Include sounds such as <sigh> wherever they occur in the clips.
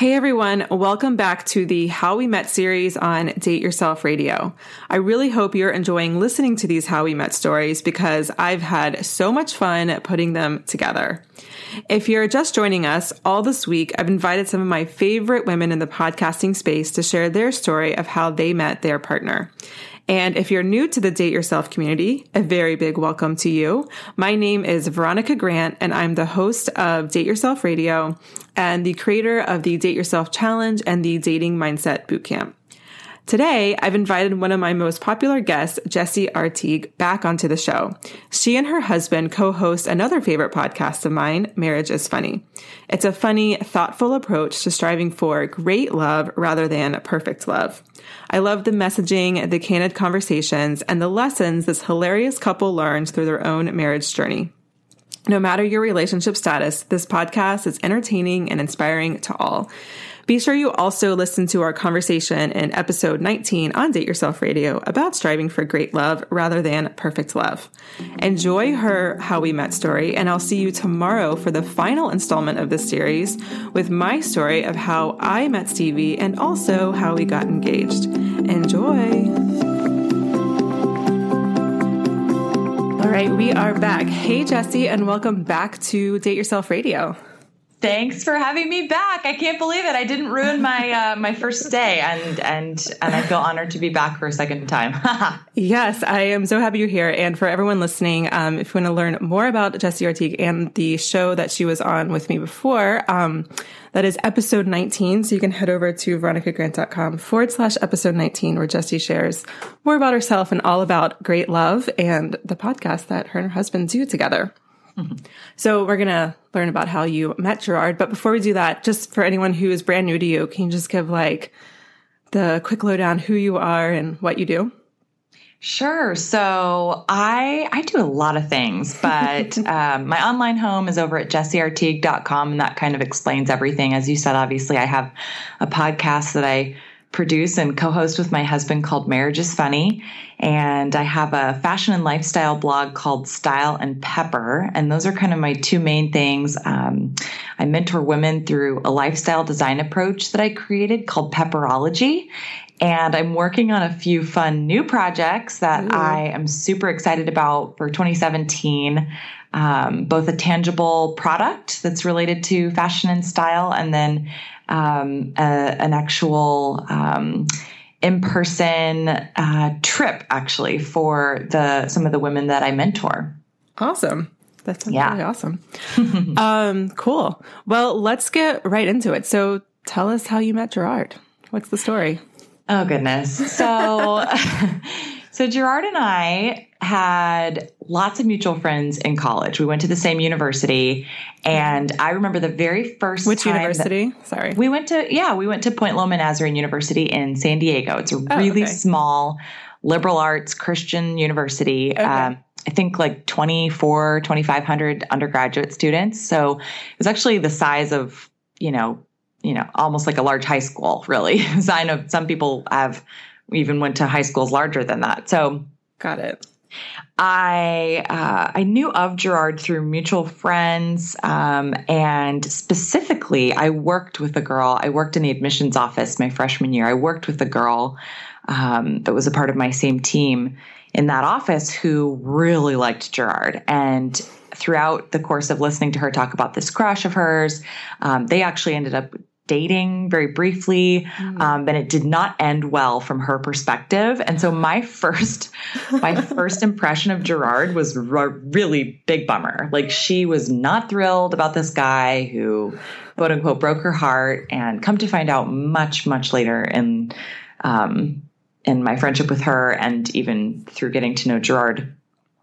Hey everyone, welcome back to the How We Met series on Date Yourself Radio. I really hope you're enjoying listening to these How We Met stories because I've had so much fun putting them together. If you're just joining us, all this week I've invited some of my favorite women in the podcasting space to share their story of how they met their partner. And if you're new to the Date Yourself community, a very big welcome to you. My name is Veronica Grant, and I'm the host of Date Yourself Radio and the creator of the Date Yourself Challenge and the Dating Mindset Bootcamp. Today, I've invited one of my most popular guests, Jessie Artigue, back onto the show. She and her husband co-host another favorite podcast of mine, Marriage is Funny. It's a funny, thoughtful approach to striving for great love rather than perfect love. I love the messaging, the candid conversations, and the lessons this hilarious couple learns through their own marriage journey. No matter your relationship status, this podcast is entertaining and inspiring to all. Be sure you also listen to our conversation in episode 19 on Date Yourself Radio about striving for great love rather than perfect love. Enjoy her How We Met story, and I'll see you tomorrow for the final installment of this series with my story of how I met Stevie and also how we got engaged. Enjoy! All right, we are back. Hey, Jessie, and welcome back to Date Yourself Radio. Thanks for having me back. I can't believe it. I didn't ruin my uh, my first day, and and and I feel honored to be back for a second time. <laughs> yes, I am so happy you're here. And for everyone listening, um, if you want to learn more about Jessie Artigue and the show that she was on with me before, um, that is episode 19. So you can head over to veronicagrant.com forward slash episode 19, where Jessie shares more about herself and all about great love and the podcast that her and her husband do together. So we're going to learn about how you met Gerard. But before we do that, just for anyone who is brand new to you, can you just give like the quick lowdown who you are and what you do? Sure. So I I do a lot of things, but <laughs> um, my online home is over at jessieartigue.com, and that kind of explains everything. As you said, obviously, I have a podcast that I produce and co-host with my husband called Marriage is Funny. And I have a fashion and lifestyle blog called Style and Pepper. And those are kind of my two main things. Um, I mentor women through a lifestyle design approach that I created called Pepperology. And I'm working on a few fun new projects that Ooh. I am super excited about for 2017. Um, both a tangible product that's related to fashion and style, and then um, a, an actual um, in-person uh, trip actually for the some of the women that I mentor. Awesome. That sounds yeah. really awesome. <laughs> um, cool. Well, let's get right into it. So tell us how you met Gerard. What's the story? Oh goodness. So <laughs> so Gerard and I had lots of mutual friends in college. We went to the same university, and I remember the very first which university? Sorry, we went to yeah, we went to Point Loma Nazarene University in San Diego. It's a oh, really okay. small liberal arts Christian university. Okay. Um, I think like 24, 2,500 undergraduate students. So it was actually the size of, you know, you know, almost like a large high school, really. so I know some people have even went to high schools larger than that. So got it. I uh, I knew of Gerard through mutual friends, um, and specifically, I worked with a girl. I worked in the admissions office my freshman year. I worked with a girl um, that was a part of my same team in that office who really liked Gerard, and throughout the course of listening to her talk about this crush of hers, um, they actually ended up dating very briefly, mm. um, and it did not end well from her perspective. And so my <laughs> first, my first impression of Gerard was a really big bummer. Like she was not thrilled about this guy who, quote unquote, broke her heart. And come to find out, much much later in, um, in my friendship with her, and even through getting to know Gerard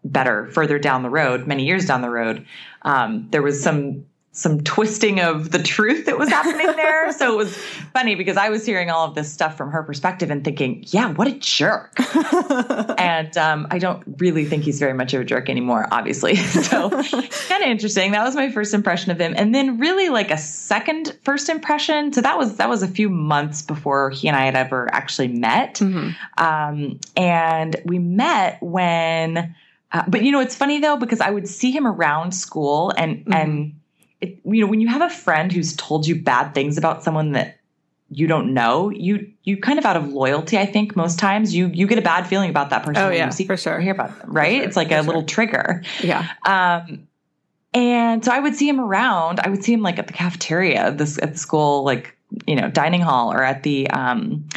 better further down the road, many years down the road, um, there was some some twisting of the truth that was happening <laughs> there. so it was funny because I was hearing all of this stuff from her perspective and thinking, yeah, what a jerk. <laughs> and um, I don't really think he's very much of a jerk anymore, obviously. <laughs> So kind of interesting. That was my first impression of him. And then really like a second first impression. So that was that was a few months before he and I had ever actually met. Mm-hmm. Um, and we met when uh, but you know, it's funny though because I would see him around school and mm-hmm. and it, you know, when you have a friend who's told you bad things about someone that you don't know, you you kind of out of loyalty, I think most times you you get a bad feeling about that person. Oh yeah, you see, for sure. Hear about them, right? Sure, it's like a sure. little trigger. Yeah. Um, and so I would see him around. I would see him like at the cafeteria, this at the school, like you know, dining hall, or at the um,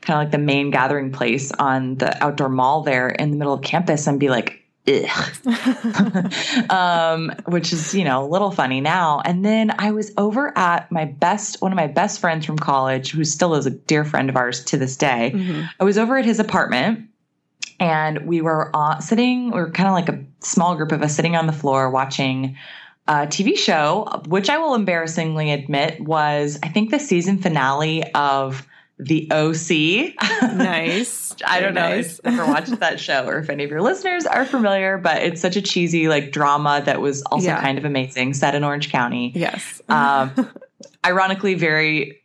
kind of like the main gathering place on the outdoor mall there in the middle of campus, and be like, <laughs> um, which is, you know, a little funny now. And then I was over at my best, one of my best friends from college, who still is a dear friend of ours to this day. Mm-hmm. I was over at his apartment and we were uh, sitting, we were kind of like a small group of us sitting on the floor watching a TV show, which I will embarrassingly admit was, I think, the season finale of the OC. Nice. <laughs> I don't know nice. if you ever watched that show or if any of your listeners are familiar, but it's such a cheesy like drama that was also yeah. kind of amazing, set in Orange County. Yes. Um, <laughs> ironically, very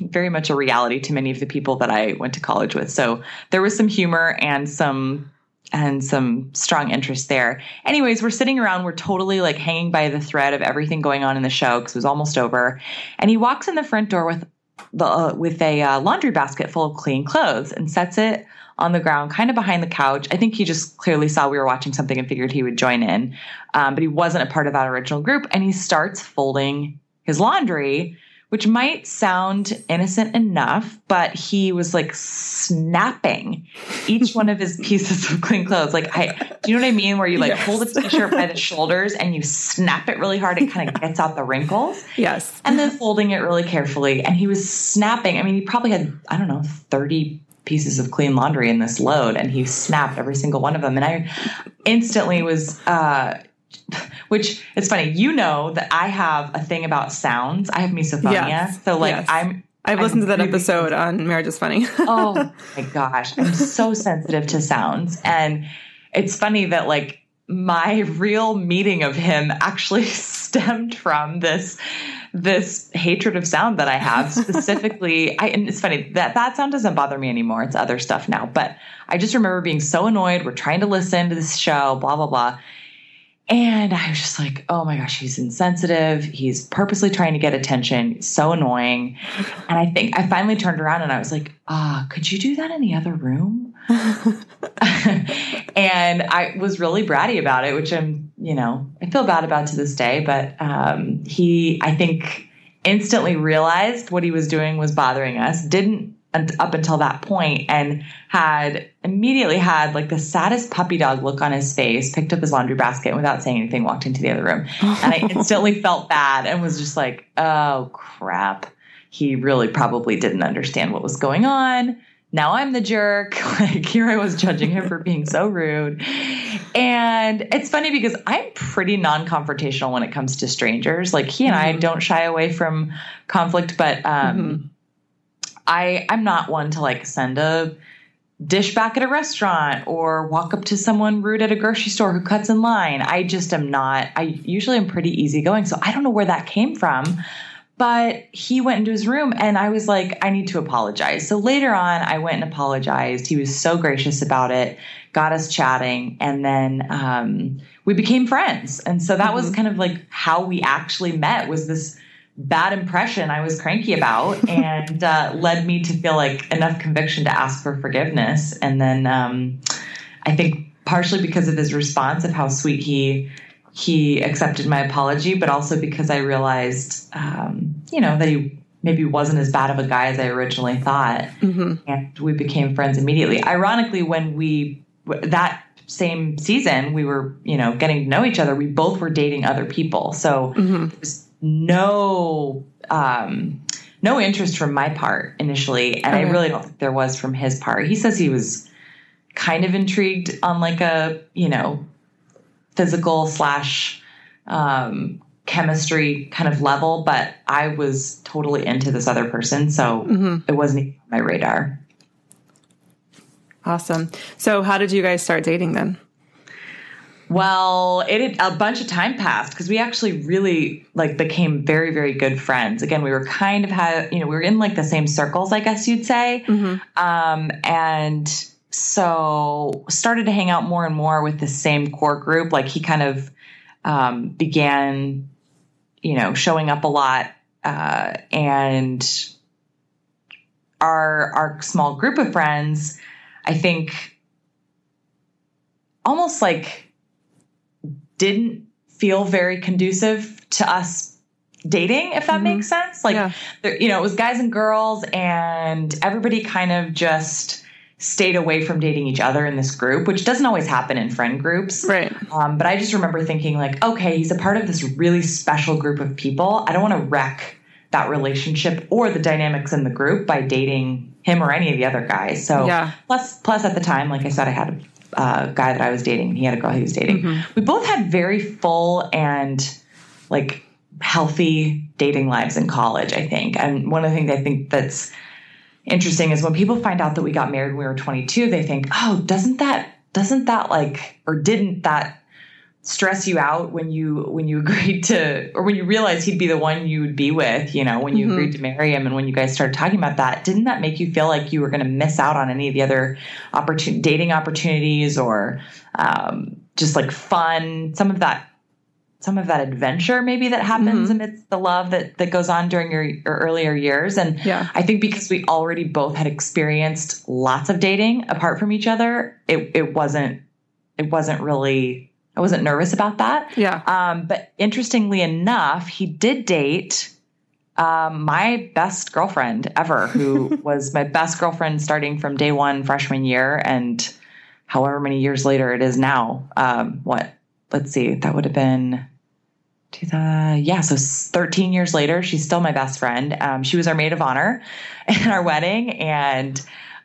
very much a reality to many of the people that I went to college with. So there was some humor and some and some strong interest there. Anyways, we're sitting around, we're totally like hanging by the thread of everything going on in the show because it was almost over. And he walks in the front door with the, uh, with a uh, laundry basket full of clean clothes and sets it on the ground, kind of behind the couch. I think he just clearly saw we were watching something and figured he would join in, um, but he wasn't a part of that original group. And he starts folding his laundry which might sound innocent enough, but he was like snapping each one of his <laughs> pieces of clean clothes. Like, I, do you know what I mean? Where you like yes. hold a t-shirt by the <laughs> shoulders and you snap it really hard. It kind of gets out the wrinkles. Yes. And then folding it really carefully. And he was snapping. I mean, he probably had, I don't know, 30 pieces of clean laundry in this load and he snapped every single one of them. And I instantly was, uh, <laughs> which it's funny. You know that I have a thing about sounds. I have misophonia. Yes. So like yes. I'm I've listened to that really episode on Marriage is Funny. <laughs> oh my gosh. I'm so sensitive to sounds. And it's funny that like my real meeting of him actually <laughs> stemmed from this this hatred of sound that I have specifically. I and it's funny that that sound doesn't bother me anymore. It's other stuff now. But I just remember being so annoyed. We're trying to listen to this show, blah blah blah. And I was just like, oh my gosh, he's insensitive. He's purposely trying to get attention. so annoying. And I think I finally turned around and I was like, ah, could you do that in the other room? <laughs> and I was really bratty about it, which I'm, you know, I feel bad about to this day. But um, he, I think, instantly realized what he was doing was bothering us, didn't up until that point and had immediately had like the saddest puppy dog look on his face, picked up his laundry basket and without saying anything walked into the other room. And I instantly <laughs> felt bad and was just like, oh crap. He really probably didn't understand what was going on. Now I'm the jerk. <laughs> Like here I was judging him for being so rude. And it's funny because I'm pretty non-confrontational when it comes to strangers. Like he and mm-hmm. I don't shy away from conflict, but um mm-hmm I I'm not one to like send a dish back at a restaurant or walk up to someone rude at a grocery store who cuts in line. I just am not, I usually am pretty easygoing. So I don't know where that came from. But he went into his room and I was like, I need to apologize. So later on, I went and apologized. He was so gracious about it, got us chatting, and then um, we became friends. And so that mm-hmm. was kind of like how we actually met was this bad impression I was cranky about <laughs> and uh, led me to feel like enough conviction to ask for forgiveness. And then um, I think partially because of his response of how sweet he he accepted my apology, but also because I realized, um, you know, that he maybe wasn't as bad of a guy as I originally thought, mm-hmm. and we became friends immediately. Ironically, when we that same season we were, you know, getting to know each other, we both were dating other people, so mm-hmm no um, no interest from my part initially, and okay. I really don't think there was from his part. He says he was kind of intrigued on like a you know physical slash um, chemistry kind of level, but I was totally into this other person, so mm-hmm. it wasn't even on my radar. Awesome. So, how did you guys start dating then? Well, it a bunch of time passed because we actually really like became very, very good friends. Again, we were kind of had you know we were in like the same circles, I guess you'd say, mm-hmm. um, and so started to hang out more and more with the same core group. Like he kind of um, began, you know, showing up a lot, uh, and our our small group of friends, I think, almost like didn't feel very conducive to us dating, if that mm-hmm. makes sense. Like, yeah. there, you know, it was guys and girls, and everybody kind of just stayed away from dating each other in this group, which doesn't always happen in friend groups. Right. Um, but I just remember thinking, like, okay, he's a part of this really special group of people. I don't want to wreck that relationship or the dynamics in the group by dating him or any of the other guys. So yeah. plus plus at the time, like I said, I had uh, guy that I was dating. He had a girl he was dating. Mm-hmm. We both had very full and like healthy dating lives in college, I think. And one of the things I think that's interesting is when people find out that we got married when we were 22, they think, oh, doesn't that, doesn't that like, or didn't that stress you out when you when you <laughs> agreed to or when you realized he'd be the one you would be with you know when you mm-hmm. agreed to marry him and when you guys started talking about that didn't that make you feel like you were going to miss out on any of the other opportun- dating opportunities or um, just like fun some of that some of that adventure maybe that happens mm-hmm. amidst the love that that goes on during your, your earlier years and yeah. i think because we already both had experienced lots of dating apart from each other it, it wasn't it wasn't really I wasn't nervous about that. Yeah. Um, but interestingly enough, he did date um, my best girlfriend ever, who <laughs> was my best girlfriend starting from day one freshman year, and however many years later it is now. Um, what? Let's see. That would have been. Uh, yeah, so 13 years later, she's still my best friend. Um, she was our maid of honor <laughs> in our wedding, and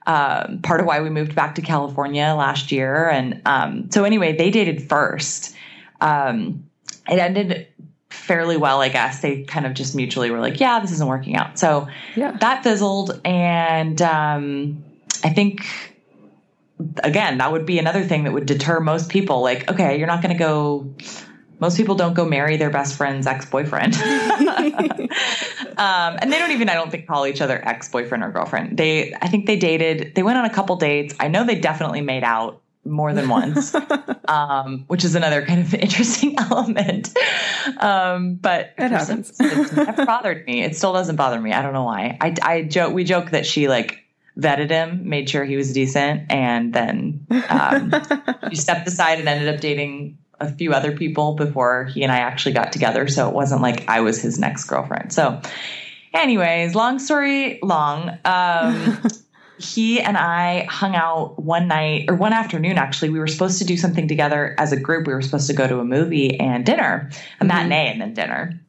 um, part of why we moved back to California last year. And um, so, anyway, they dated first. Um, it ended fairly well, I guess. They kind of just mutually were like, yeah, this isn't working out. So yeah. that fizzled. And um, I think, again, that would be another thing that would deter most people. Like, okay, you're not going to go most people don't go marry their best friend's ex-boyfriend. <laughs> Um, and they don't even i don't think call each other ex-boyfriend or girlfriend. They i think they dated they went on a couple dates. I know they definitely made out more than once <laughs> um, which is another kind of <laughs> interesting element. Um, but it happens. it's never bothered me. It still doesn't bother me. I don't know why. I, I joke we joke that she like vetted him, made sure he was decent, and then um, she stepped aside and ended up dating a few other people before he and I actually got together. So it wasn't like I was his next girlfriend. So, anyways, long story long. Um, <laughs> he and I hung out one night or one afternoon. Actually, we were supposed to do something together as a group. We were supposed to go to a movie and dinner, a mm-hmm. matinee and then dinner.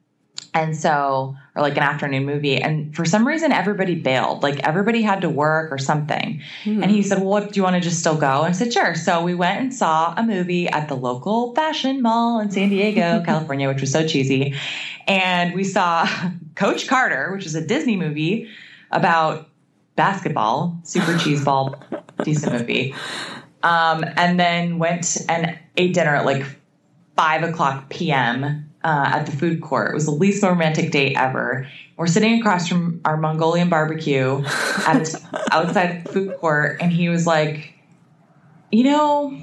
And so, or like an afternoon movie. And for some reason, everybody bailed. Like everybody had to work or something. Hmm. And he said, Well, what, do you want to just still go? And I said, Sure. So we went and saw a movie at the local fashion mall in San Diego, <laughs> California, which was so cheesy. And we saw <laughs> Coach Carter, which is a Disney movie about basketball, super cheeseball <laughs> decent movie. Um, and then went and ate dinner at like five o'clock p.m. Uh, at the food court. It was the least romantic date ever. We're sitting across from our Mongolian barbecue at <laughs> outside the food court, and he was like, "You know,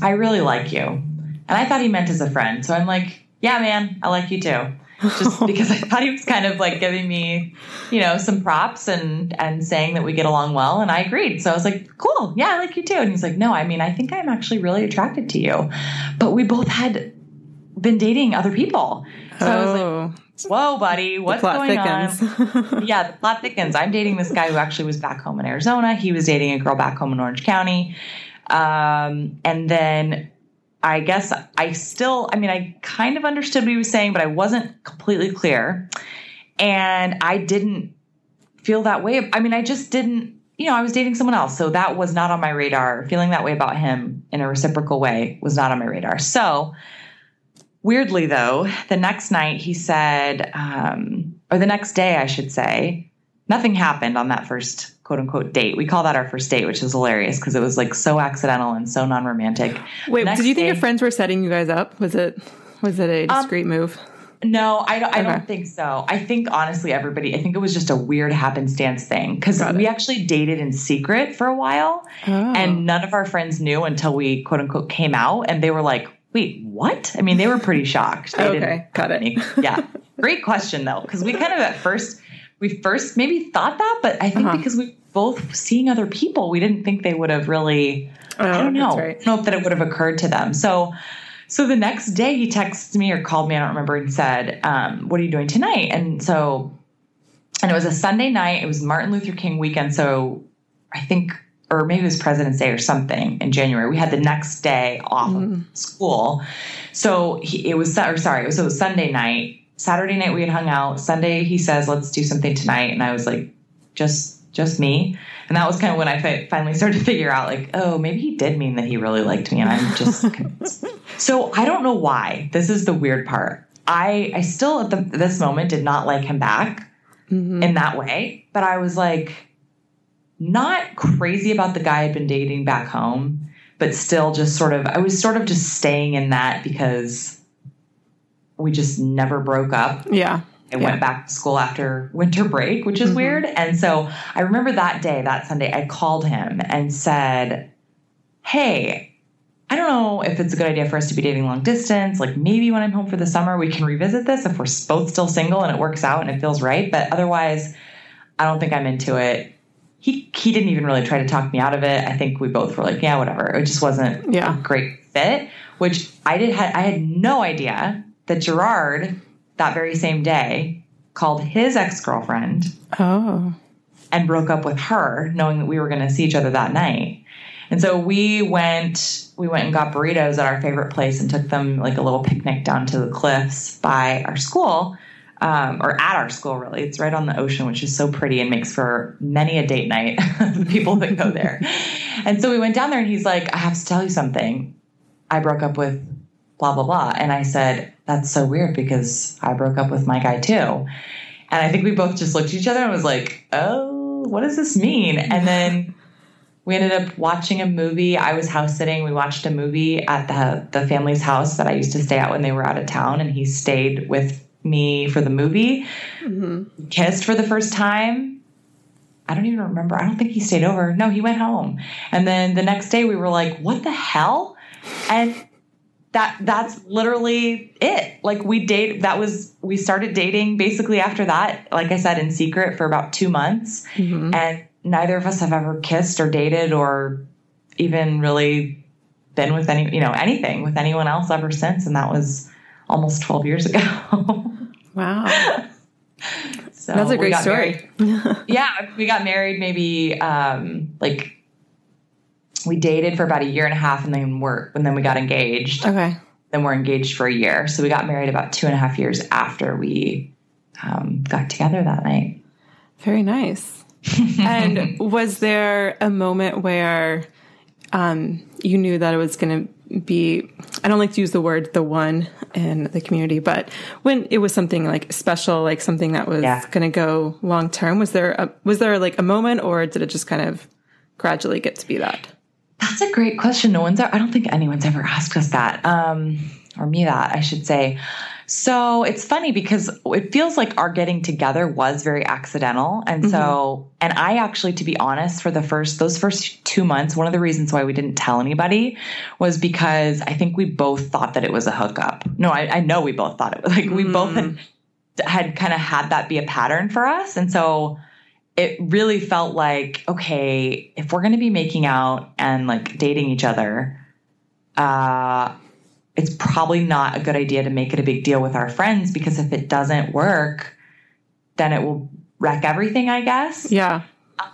I really like you," and I thought he meant as a friend. So I'm like, "Yeah, man, I like you too." Just <laughs> because I thought he was kind of like giving me, you know, some props and and saying that we get along well, and I agreed. So I was like, "Cool, yeah, I like you too." And he's like, "No, I mean, I think I'm actually really attracted to you," but we both had been dating other people. So I was Oh, like, whoa, buddy, what's going thickens. on? <laughs> yeah, the plot thickens. I'm dating this guy who actually was back home in Arizona. He was dating a girl back home in Orange County. Um, and then I guess I still, I mean, I kind of understood what he was saying, but I wasn't completely clear. And I didn't feel that way. I mean, I just didn't, you know, I was dating someone else. So that was not on my radar. Feeling that way about him in a reciprocal way was not on my radar. So, Weirdly, though, the next night he said, um, or the next day, I should say, nothing happened on that first quote unquote date. We call that our first date, which is hilarious because it was like so accidental and so non romantic. Wait, did you think your friends were setting you guys up? Was it was it a discreet move? No, I, don't- I Okay. don't think so. I think honestly, everybody, I think it was just a weird happenstance thing because we actually dated in secret for a while Oh. and none of our friends knew until we quote unquote came out and they were like, wait, what? I mean, they were pretty shocked. They Okay, didn't got it. any- yeah. <laughs> Great question though, because we kind of at first, we first maybe thought that, but I think Uh-huh. because we both seeing other people, we didn't think they would have really, I Oh, don't know, right. I don't know if that it would have occurred to them. So, so the next day he texted me or called me, I don't remember, and said, um, "What are you doing tonight?" And so, and it was a Sunday night. It was Martin Luther King weekend, so I think, or maybe it was President's Day or something in January. We had the next day off of mm. school, so he, it was or sorry, it was, it was Sunday night. Saturday night we had hung out. Sunday he says, "Let's do something tonight," and I was like, "Just." Just me, and that was kind of when I fi- finally started to figure out, like, oh, maybe he did mean that he really liked me, and I'm just. <laughs> So I don't know why. This is the weird part. I I still at the, this moment did not like him back mm-hmm. in that way, but I was like not crazy about the guy I'd been dating back home, but still just sort of I was sort of just staying in that because we just never broke up. Yeah. I Yeah. went back to school after winter break, which is mm-hmm. weird. And so I remember that day, that Sunday, I called him and said, Hey, I don't know if it's a good idea for us to be dating long distance. Like maybe when I'm home for the summer, we can revisit this if we're both still single and it works out and it feels right. But otherwise, I don't think I'm into it. He he didn't even really try to talk me out of it. I think we both were like, yeah, whatever. It just wasn't Yeah. a great fit. Which I did had I had no idea that Gerard that very same day called his ex girlfriend Oh. and broke up with her, knowing that we were going to see each other that night. And so we went, we went and got burritos at our favorite place and took them like a little picnic down to the cliffs by our school, um, or at our school. Really, it's right on the ocean, which is so pretty and makes for many a date night. <laughs> the people that go there. And so we went down there, and he's like, "I have to tell you something. I broke up with blah blah blah." And I said, "That's so weird because I broke up with my guy too." And I think we both just looked at each other and was like, "Oh, what does this mean?" And then we ended up watching a movie. I was house sitting. We watched a movie at the the family's house that I used to stay at when they were out of town, and he stayed with me for the movie. Mm-hmm. Kissed for the first time. I don't even remember. I don't think he stayed over. No, he went home. And then the next day we were like, "What the hell?" And that that's literally it. Like we date that was we started dating basically after that, like I said in secret for about 2 months. Mm-hmm. And neither of us have ever kissed or dated or even really been with any, you know, anything with anyone else ever since and that was almost 12 years ago. <laughs> Wow. <laughs> so That's a great story. <laughs> yeah, we got married maybe um like we dated for about a year and a half and then we're and then we got engaged. Okay. then we're engaged for a year. So we got married about two and a half years after we um, got together that night. Very nice. <laughs> and was there a moment where um, you knew that it was going to be, I don't like to use the word the one in the community, but when it was something like special, like something that was Yeah. going to go long term, was there a, was there like a moment or did it just kind of gradually get to be that? That's a great question. No one's, I don't think anyone's ever asked us that, um, or me that, I should say. So it's funny because it feels like our getting together was very accidental. And mm-hmm. so, and I actually, to be honest, for the first, those first two months, one of the reasons why we didn't tell anybody was because I think we both thought that it was a hookup. No, I, I know we both thought it was like we mm. both had, had kind of had that be a pattern for us. And so, it really felt like okay if we're going to be making out and like dating each other uh it's probably not a good idea to make it a big deal with our friends because if it doesn't work, then it will wreck everything, I guess. Yeah.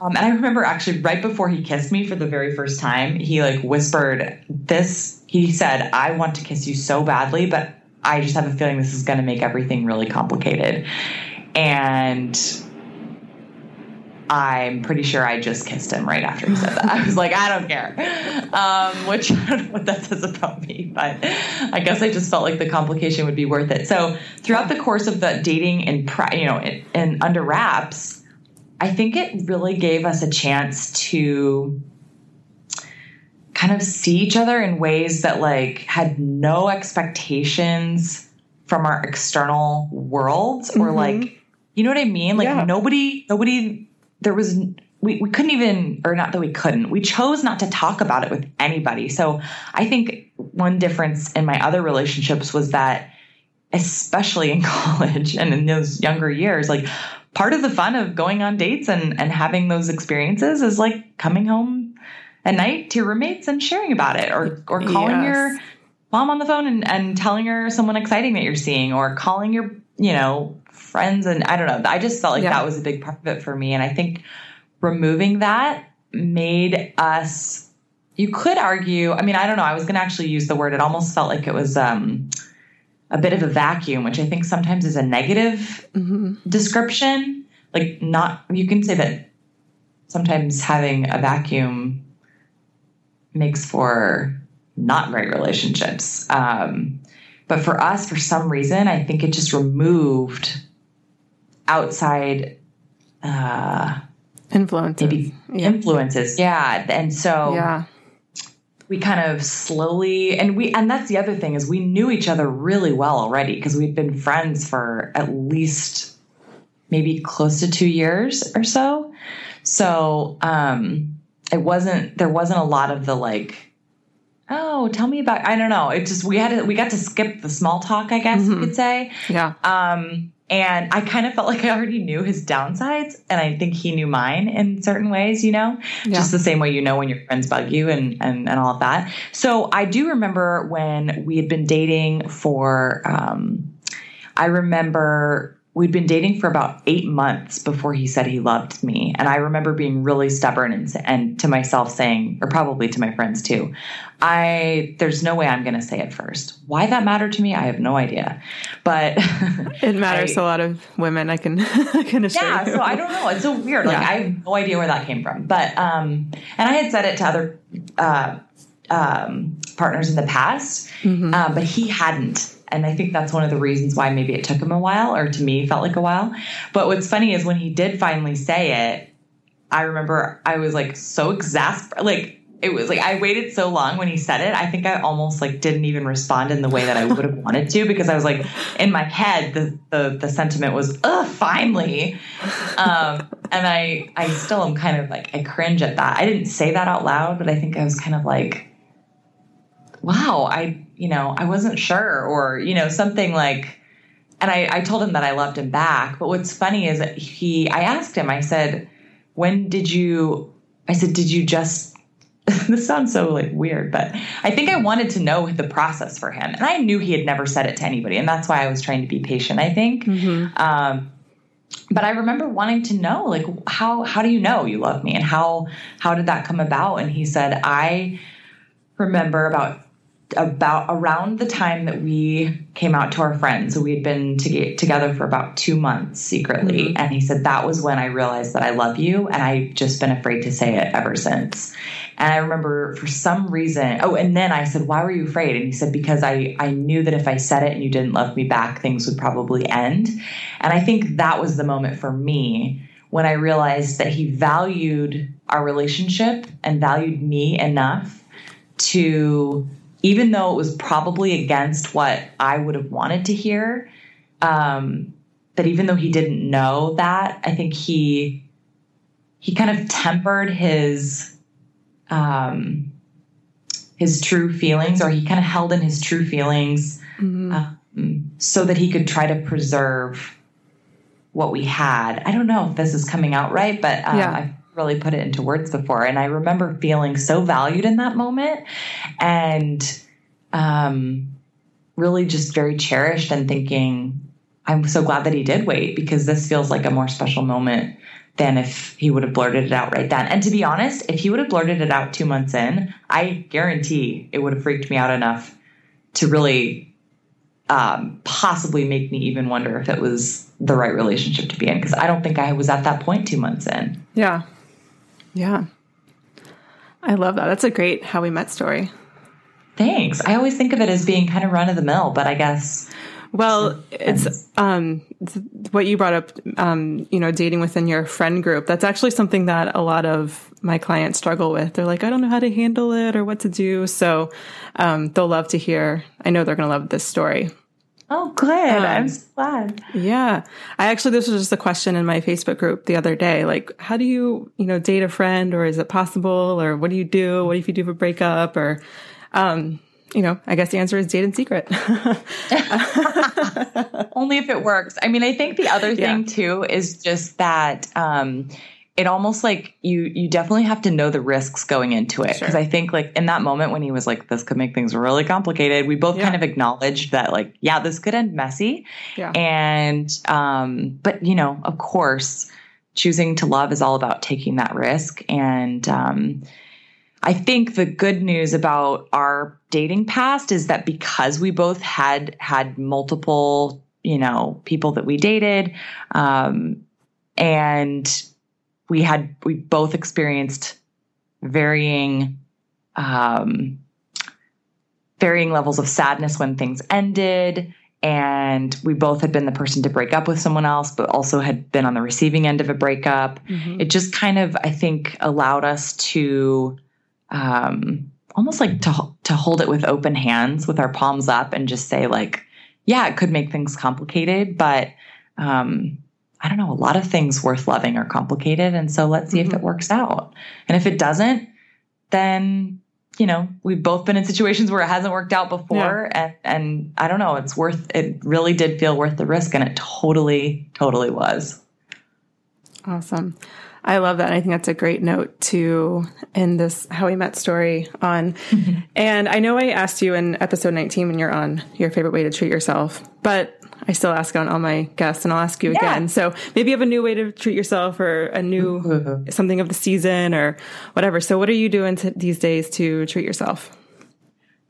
Um, and I remember actually right before he kissed me for the very first time, he like whispered this. He said, I want to kiss you so badly, but I just have a feeling this is going to make everything really complicated. And I'm pretty sure I just kissed him right after he said that. I was like, I don't care. Um, which <laughs> I don't know what that says about me, but I guess I just felt like the complication would be worth it. So throughout the course of the dating and you know and under wraps, I think it really gave us a chance to kind of see each other in ways that like had no expectations from our external worlds or mm-hmm. like you know what I mean? Like yeah. nobody nobody there was we, we couldn't even or not that we couldn't we chose not to talk about it with anybody so i think one difference in my other relationships was that especially in <laughs> college and in those younger years like part of the fun of going on dates and and having those experiences is like coming home at night to your roommates and sharing about it or or calling yes. your mom on the phone and, and telling her someone exciting that you're seeing or calling your you know friends and I don't know. I just felt like yeah. that was a big part of it for me. And I think removing that made us you could argue, I mean, I don't know, I was gonna actually use the word, it almost felt like it was um a bit of a vacuum, which I think sometimes is a negative mm-hmm. description. Like not you can say that sometimes having a vacuum makes for not great relationships. Um, but for us, for some reason, I think it just removed outside uh, influences. Maybe yeah. influences. Yeah. And so yeah. we kind of slowly and we and that's the other thing is we knew each other really well already because we'd been friends for at least maybe close to two years or so. So um it wasn't there wasn't a lot of the like oh tell me about i don't know it just we had to, we got to skip the small talk i guess mm-hmm. you could say yeah um and I kind of felt like I already knew his downsides, and I think he knew mine in certain ways, you know, yeah. just the same way you know when your friends bug you and, and, and all of that. So I do remember when we had been dating for, um, I remember we'd been dating for about eight months before he said he loved me. And I remember being really stubborn and, and to myself saying, or probably to my friends too, I, there's no way I'm going to say it first. Why that mattered to me, I have no idea. But <laughs> it matters I, a lot of women. I can, <laughs> I can assure yeah, you. so I don't know. It's so weird. Like yeah. I have no idea where that came from. But, um, and I had said it to other, uh, um, partners in the past, mm-hmm. um, but he hadn't. And I think that's one of the reasons why maybe it took him a while, or to me felt like a while. But what's funny is when he did finally say it, I remember I was like so exasperated. Like it was like I waited so long when he said it. I think I almost like didn't even respond in the way that I would have wanted to because I was like in my head the the, the sentiment was ugh finally, um, and I I still am kind of like I cringe at that. I didn't say that out loud, but I think I was kind of like, wow, I you know, I wasn't sure, or, you know, something like, and I, I told him that I loved him back. But what's funny is that he, I asked him, I said, when did you, I said, did you just, <laughs> this sounds so like weird, but I think I wanted to know the process for him. And I knew he had never said it to anybody. And that's why I was trying to be patient, I think. Mm-hmm. Um, but I remember wanting to know, like, how, how do you know you love me? And how, how did that come about? And he said, I remember about about around the time that we came out to our friends. So we had been to together for about two months secretly. Mm-hmm. And he said, That was when I realized that I love you. And I've just been afraid to say it ever since. And I remember for some reason, oh, and then I said, Why were you afraid? And he said, Because I, I knew that if I said it and you didn't love me back, things would probably end. And I think that was the moment for me when I realized that he valued our relationship and valued me enough to, even though it was probably against what I would have wanted to hear, um, that even though he didn't know that, I think he he kind of tempered his um, his true feelings, or he kind of held in his true feelings, mm-hmm. um, so that he could try to preserve what we had. I don't know if this is coming out right, but um, yeah. Really put it into words before, and I remember feeling so valued in that moment, and um, really just very cherished, and thinking I'm so glad that he did wait because this feels like a more special moment than if he would have blurted it out right then. And to be honest, if he would have blurted it out two months in, I guarantee it would have freaked me out enough to really um, possibly make me even wonder if it was the right relationship to be in because I don't think I was at that point two months in. Yeah. Yeah. I love that. That's a great how we met story. Thanks. I always think of it as being kind of run of the mill, but I guess well, it's um, what you brought up, um, you know, dating within your friend group. That's actually something that a lot of my clients struggle with. They're like, I don't know how to handle it or what to do. So um, they'll love to hear. I know they're going to love this story. Oh, good. Um, I'm so glad. Yeah. I actually, this was just a question in my Facebook group the other day. Like, how do you, you know, date a friend or is it possible? Or what do you do? What if you do a breakup? Or, um, you know, I guess the answer is date in secret. <laughs> Only if it works. I mean, I think the other <laughs> thing yeah. too is just that um, it almost like you you definitely have to know the risks going into it because sure. I think like in that moment when he was like this could make things really complicated, we both yeah. kind of acknowledged that like yeah, this could end messy. Yeah. And um, but you know, of course, choosing to love is all about taking that risk and um, I think the good news about our dating past is that because we both had had multiple, you know, people that we dated, um, and we had we both experienced varying um, varying levels of sadness when things ended and we both had been the person to break up with someone else but also had been on the receiving end of a breakup mm-hmm. it just kind of i think allowed us to um, almost like to to hold it with open hands, with our palms up, and just say like, yeah, it could make things complicated, but um, I don't know, a lot of things worth loving are complicated, and so let's see mm-hmm. if it works out. And if it doesn't, then you know we've both been in situations where it hasn't worked out before, yeah. and and I don't know, it's worth. It really did feel worth the risk, and it totally, totally was. Awesome. I love that. I think that's a great note to end this How We Met story on. Mm-hmm. <laughs> And I know I asked you in episode 19 when you're on your favorite way to treat yourself, but I still ask on all my guests and I'll ask you yeah. again. So maybe you have a new way to treat yourself or a new mm-hmm. <laughs> something of the season or whatever. So what are you doing to, these days to treat yourself?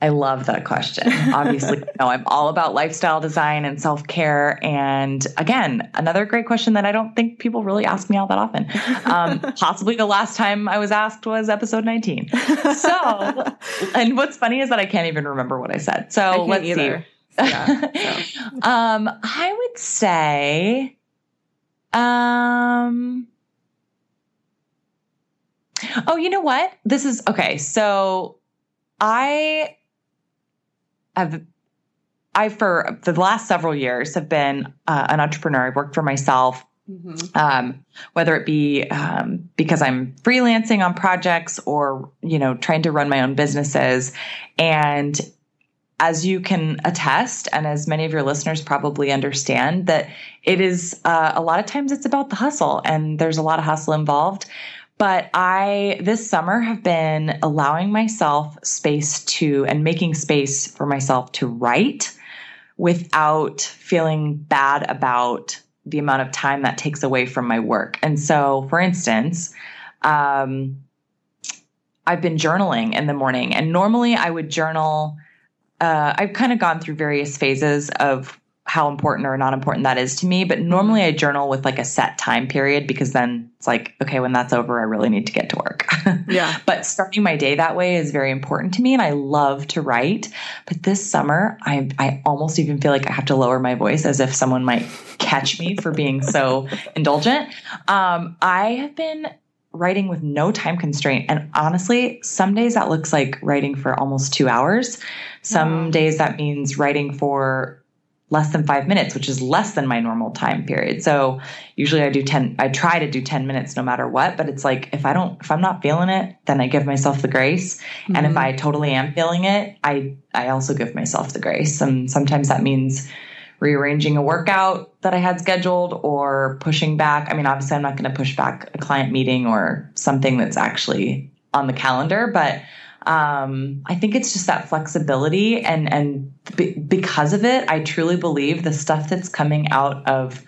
I love that question. Obviously, <laughs> you know, I'm all about lifestyle design and self care. And again, another great question that I don't think people really ask me all that often. Um, <laughs> possibly the last time I was asked was episode 19. So, and what's funny is that I can't even remember what I said. So I let's either. see. Yeah, so. <laughs> um, I would say, um, oh, you know what? This is okay. So I I've I for the last several years have been uh, an entrepreneur. I've worked for myself, mm-hmm. um, whether it be um, because I'm freelancing on projects or you know trying to run my own businesses. And as you can attest, and as many of your listeners probably understand, that it is uh, a lot of times it's about the hustle, and there's a lot of hustle involved. But I, this summer, have been allowing myself space to and making space for myself to write without feeling bad about the amount of time that takes away from my work. And so, for instance, um, I've been journaling in the morning, and normally I would journal. Uh, I've kind of gone through various phases of how important or not important that is to me. But normally I journal with like a set time period because then it's like, okay, when that's over, I really need to get to work. <laughs> Yeah. but starting my day that way is very important to me. And I love to write. But this summer, I, I almost even feel like I have to lower my voice as if someone might catch me for being so indulgent. Um, I have been writing with no time constraint. And honestly, some days that looks like writing for almost two hours. Some days that means writing for less than five minutes, which is less than my normal time period. So usually I do 10, I try to do 10 minutes no matter what, but it's like, if I don't, if I'm not feeling it, then I give myself the grace. Mm-hmm. And if I totally am feeling it, I, I also give myself the grace. And sometimes that means rearranging a workout that I had scheduled or pushing back. I mean, obviously I'm not going to push back a client meeting or something that's actually on the calendar, but um, I think it's just that flexibility, and and be, because of it, I truly believe the stuff that's coming out of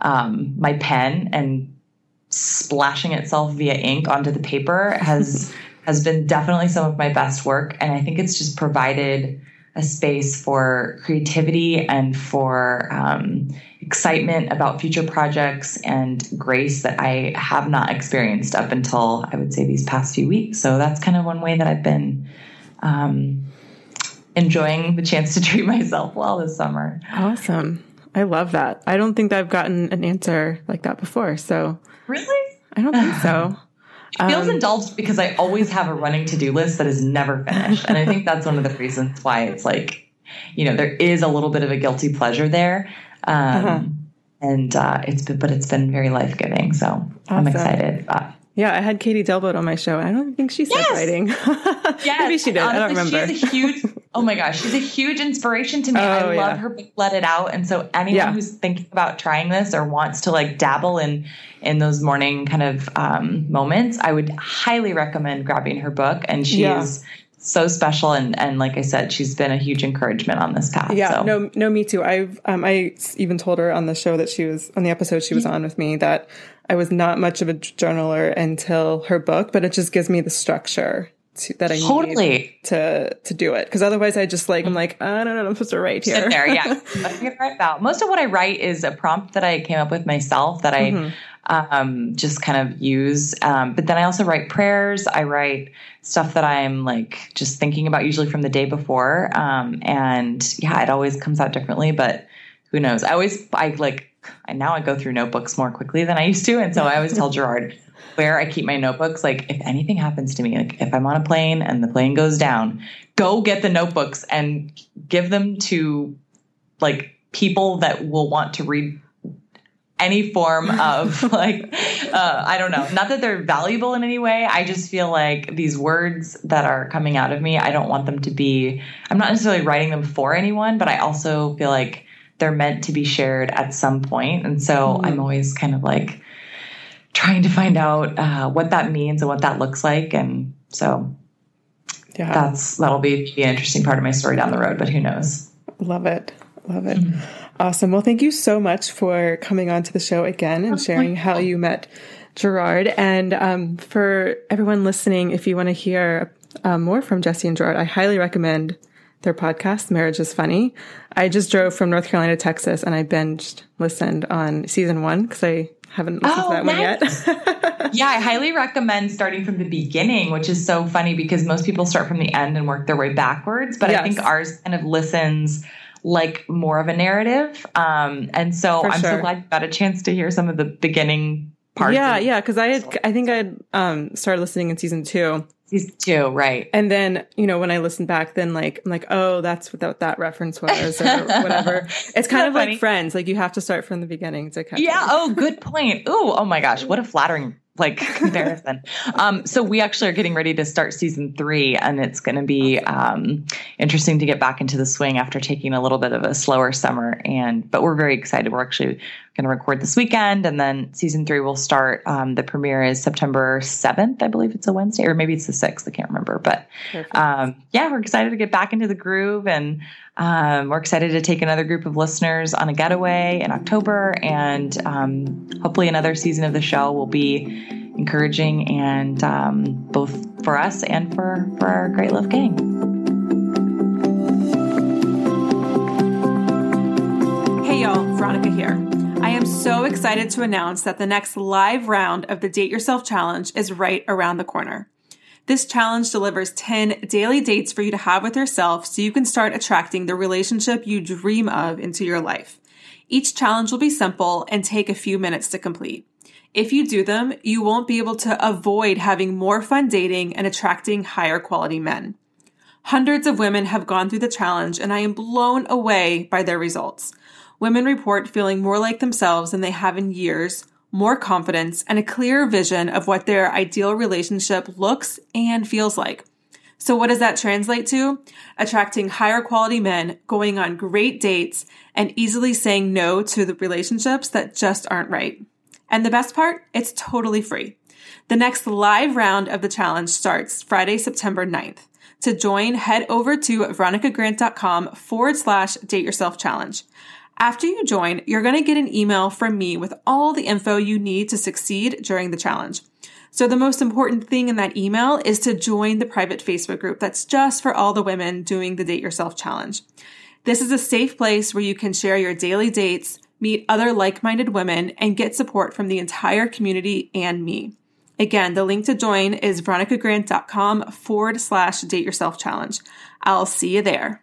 um, my pen and splashing itself via ink onto the paper has <laughs> has been definitely some of my best work, and I think it's just provided a space for creativity and for um, excitement about future projects and grace that I have not experienced up until I would say these past few weeks. So that's kind of one way that I've been um, enjoying the chance to treat <laughs> myself well this summer. Awesome. I love that. I don't think I've gotten an answer like that before. So, really? I don't think so. <laughs> It feels um, indulged because I always have a running to do list that is never finished. and I think that's one of the reasons why it's like, you know, there is a little bit of a guilty pleasure there. Um, uh-huh. And uh, it's been, but it's been very life giving. So awesome. I'm excited. But. Yeah, I had Katie Dalebout on my show, I don't think she started yes! writing. <laughs> yes, maybe she did. Honestly, I don't remember. She's a huge. <laughs> Oh my gosh, she's a huge inspiration to me. Oh, I love yeah. her book, Let It Out, and so anyone yeah. who's thinking about trying this or wants to like dabble in in those morning kind of um, moments, I would highly recommend grabbing her book. And she's yeah so special and and like I said, she's been a huge encouragement on this path. Yeah, so. no, no, me too. I've um, I even told her on the show that she was on the episode she was on with me that I was not much of a journaler until her book, but it just gives me the structure to, that I totally. need to to do it. Because otherwise, I just like I'm like I don't know, what I'm supposed to write here. Sit there, yeah. I'm write about. Most of what I write is a prompt that I came up with myself that I. Mm-hmm um, just kind of use. Um, but then I also write prayers. I write stuff that I'm like just thinking about, usually from the day before. Um, and yeah, it always comes out differently, but who knows? I always, I like, I now I go through notebooks more quickly than I used to. And so I always tell Gerard where I keep my notebooks. Like if anything happens to me, like if I'm on a plane and the plane goes down, go get the notebooks and give them to like people that will want to read any form of <laughs> like uh, i don't know. Not that they're valuable in any way. I just feel like these words that are coming out of me i don't want them to be i'm not necessarily writing them for anyone but i also feel like they're meant to be shared at some point. And so mm. i'm always kind of like trying to find out uh, what that means and what that looks like. And so yeah. that's that'll be, be an interesting part of my story down the road but who knows? Love it love it mm. Awesome. Well, thank you so much for coming on to the show again and sharing how you met Gerard. And um, for everyone listening, if you want to hear um, more from Jessie and Gerard, I highly recommend their podcast, Marriage is Funny. I just drove from North Carolina to Texas and I binged listened on season one because I haven't listened oh, to that nice. one yet. <laughs> yeah, I highly recommend starting from the beginning, which is so funny because most people start from the end and work their way backwards. But yes. I think ours kind of listens like more of a narrative. Um, and so For I'm sure. so glad you got a chance to hear some of the beginning parts. Yeah, yeah, because I had, I think I had um, started listening in season two. Season two, right? And then you know when I listen back, then like I'm like, oh, that's what that, that reference was, or <laughs> whatever. It's kind of funny. like Friends. Like you have to start from the beginning to catch. Yeah. Oh, good point. Ooh. Oh my gosh, what a flattering like <laughs> comparison. um, so we actually are getting ready to start season three, and it's going to be um, interesting to get back into the swing after taking a little bit of a slower summer. And but we're very excited. We're actually going to record this weekend, and then season three will start. Um, the premiere is September seventh, I believe it's a Wednesday, or maybe it's the sixth. I can't remember, but um, yeah, we're excited to get back into the groove and. Um, we're excited to take another group of listeners on a getaway in October, and um, hopefully, another season of the show will be encouraging and um, both for us and for, for our Great Love Gang. Excited to announce that the next live round of the Date Yourself Challenge is right around the corner. This challenge delivers 10 daily dates for you to have with yourself so you can start attracting the relationship you dream of into your life. Each challenge will be simple and take a few minutes to complete. If you do them, you won't be able to avoid having more fun dating and attracting higher quality men. Hundreds of women have gone through the challenge and I am blown away by their results. Women report feeling more like themselves than they have in years, more confidence, and a clearer vision of what their ideal relationship looks and feels like. So what does that translate to? Attracting higher quality men, going on great dates, and easily saying no to the relationships that just aren't right. And the best part, it's totally free. The next live round of the challenge starts Friday, September 9th. To join, head over to veronicagrant.com forward slash date yourself challenge. After you join, you're going to get an email from me with all the info you need to succeed during the challenge. So the most important thing in that email is to join the private Facebook group that's just for all the women doing the Date Yourself challenge. This is a safe place where you can share your daily dates, meet other like-minded women, and get support from the entire community and me. Again, the link to join is veronicagrant.com forward slash date yourself challenge. I'll see you there.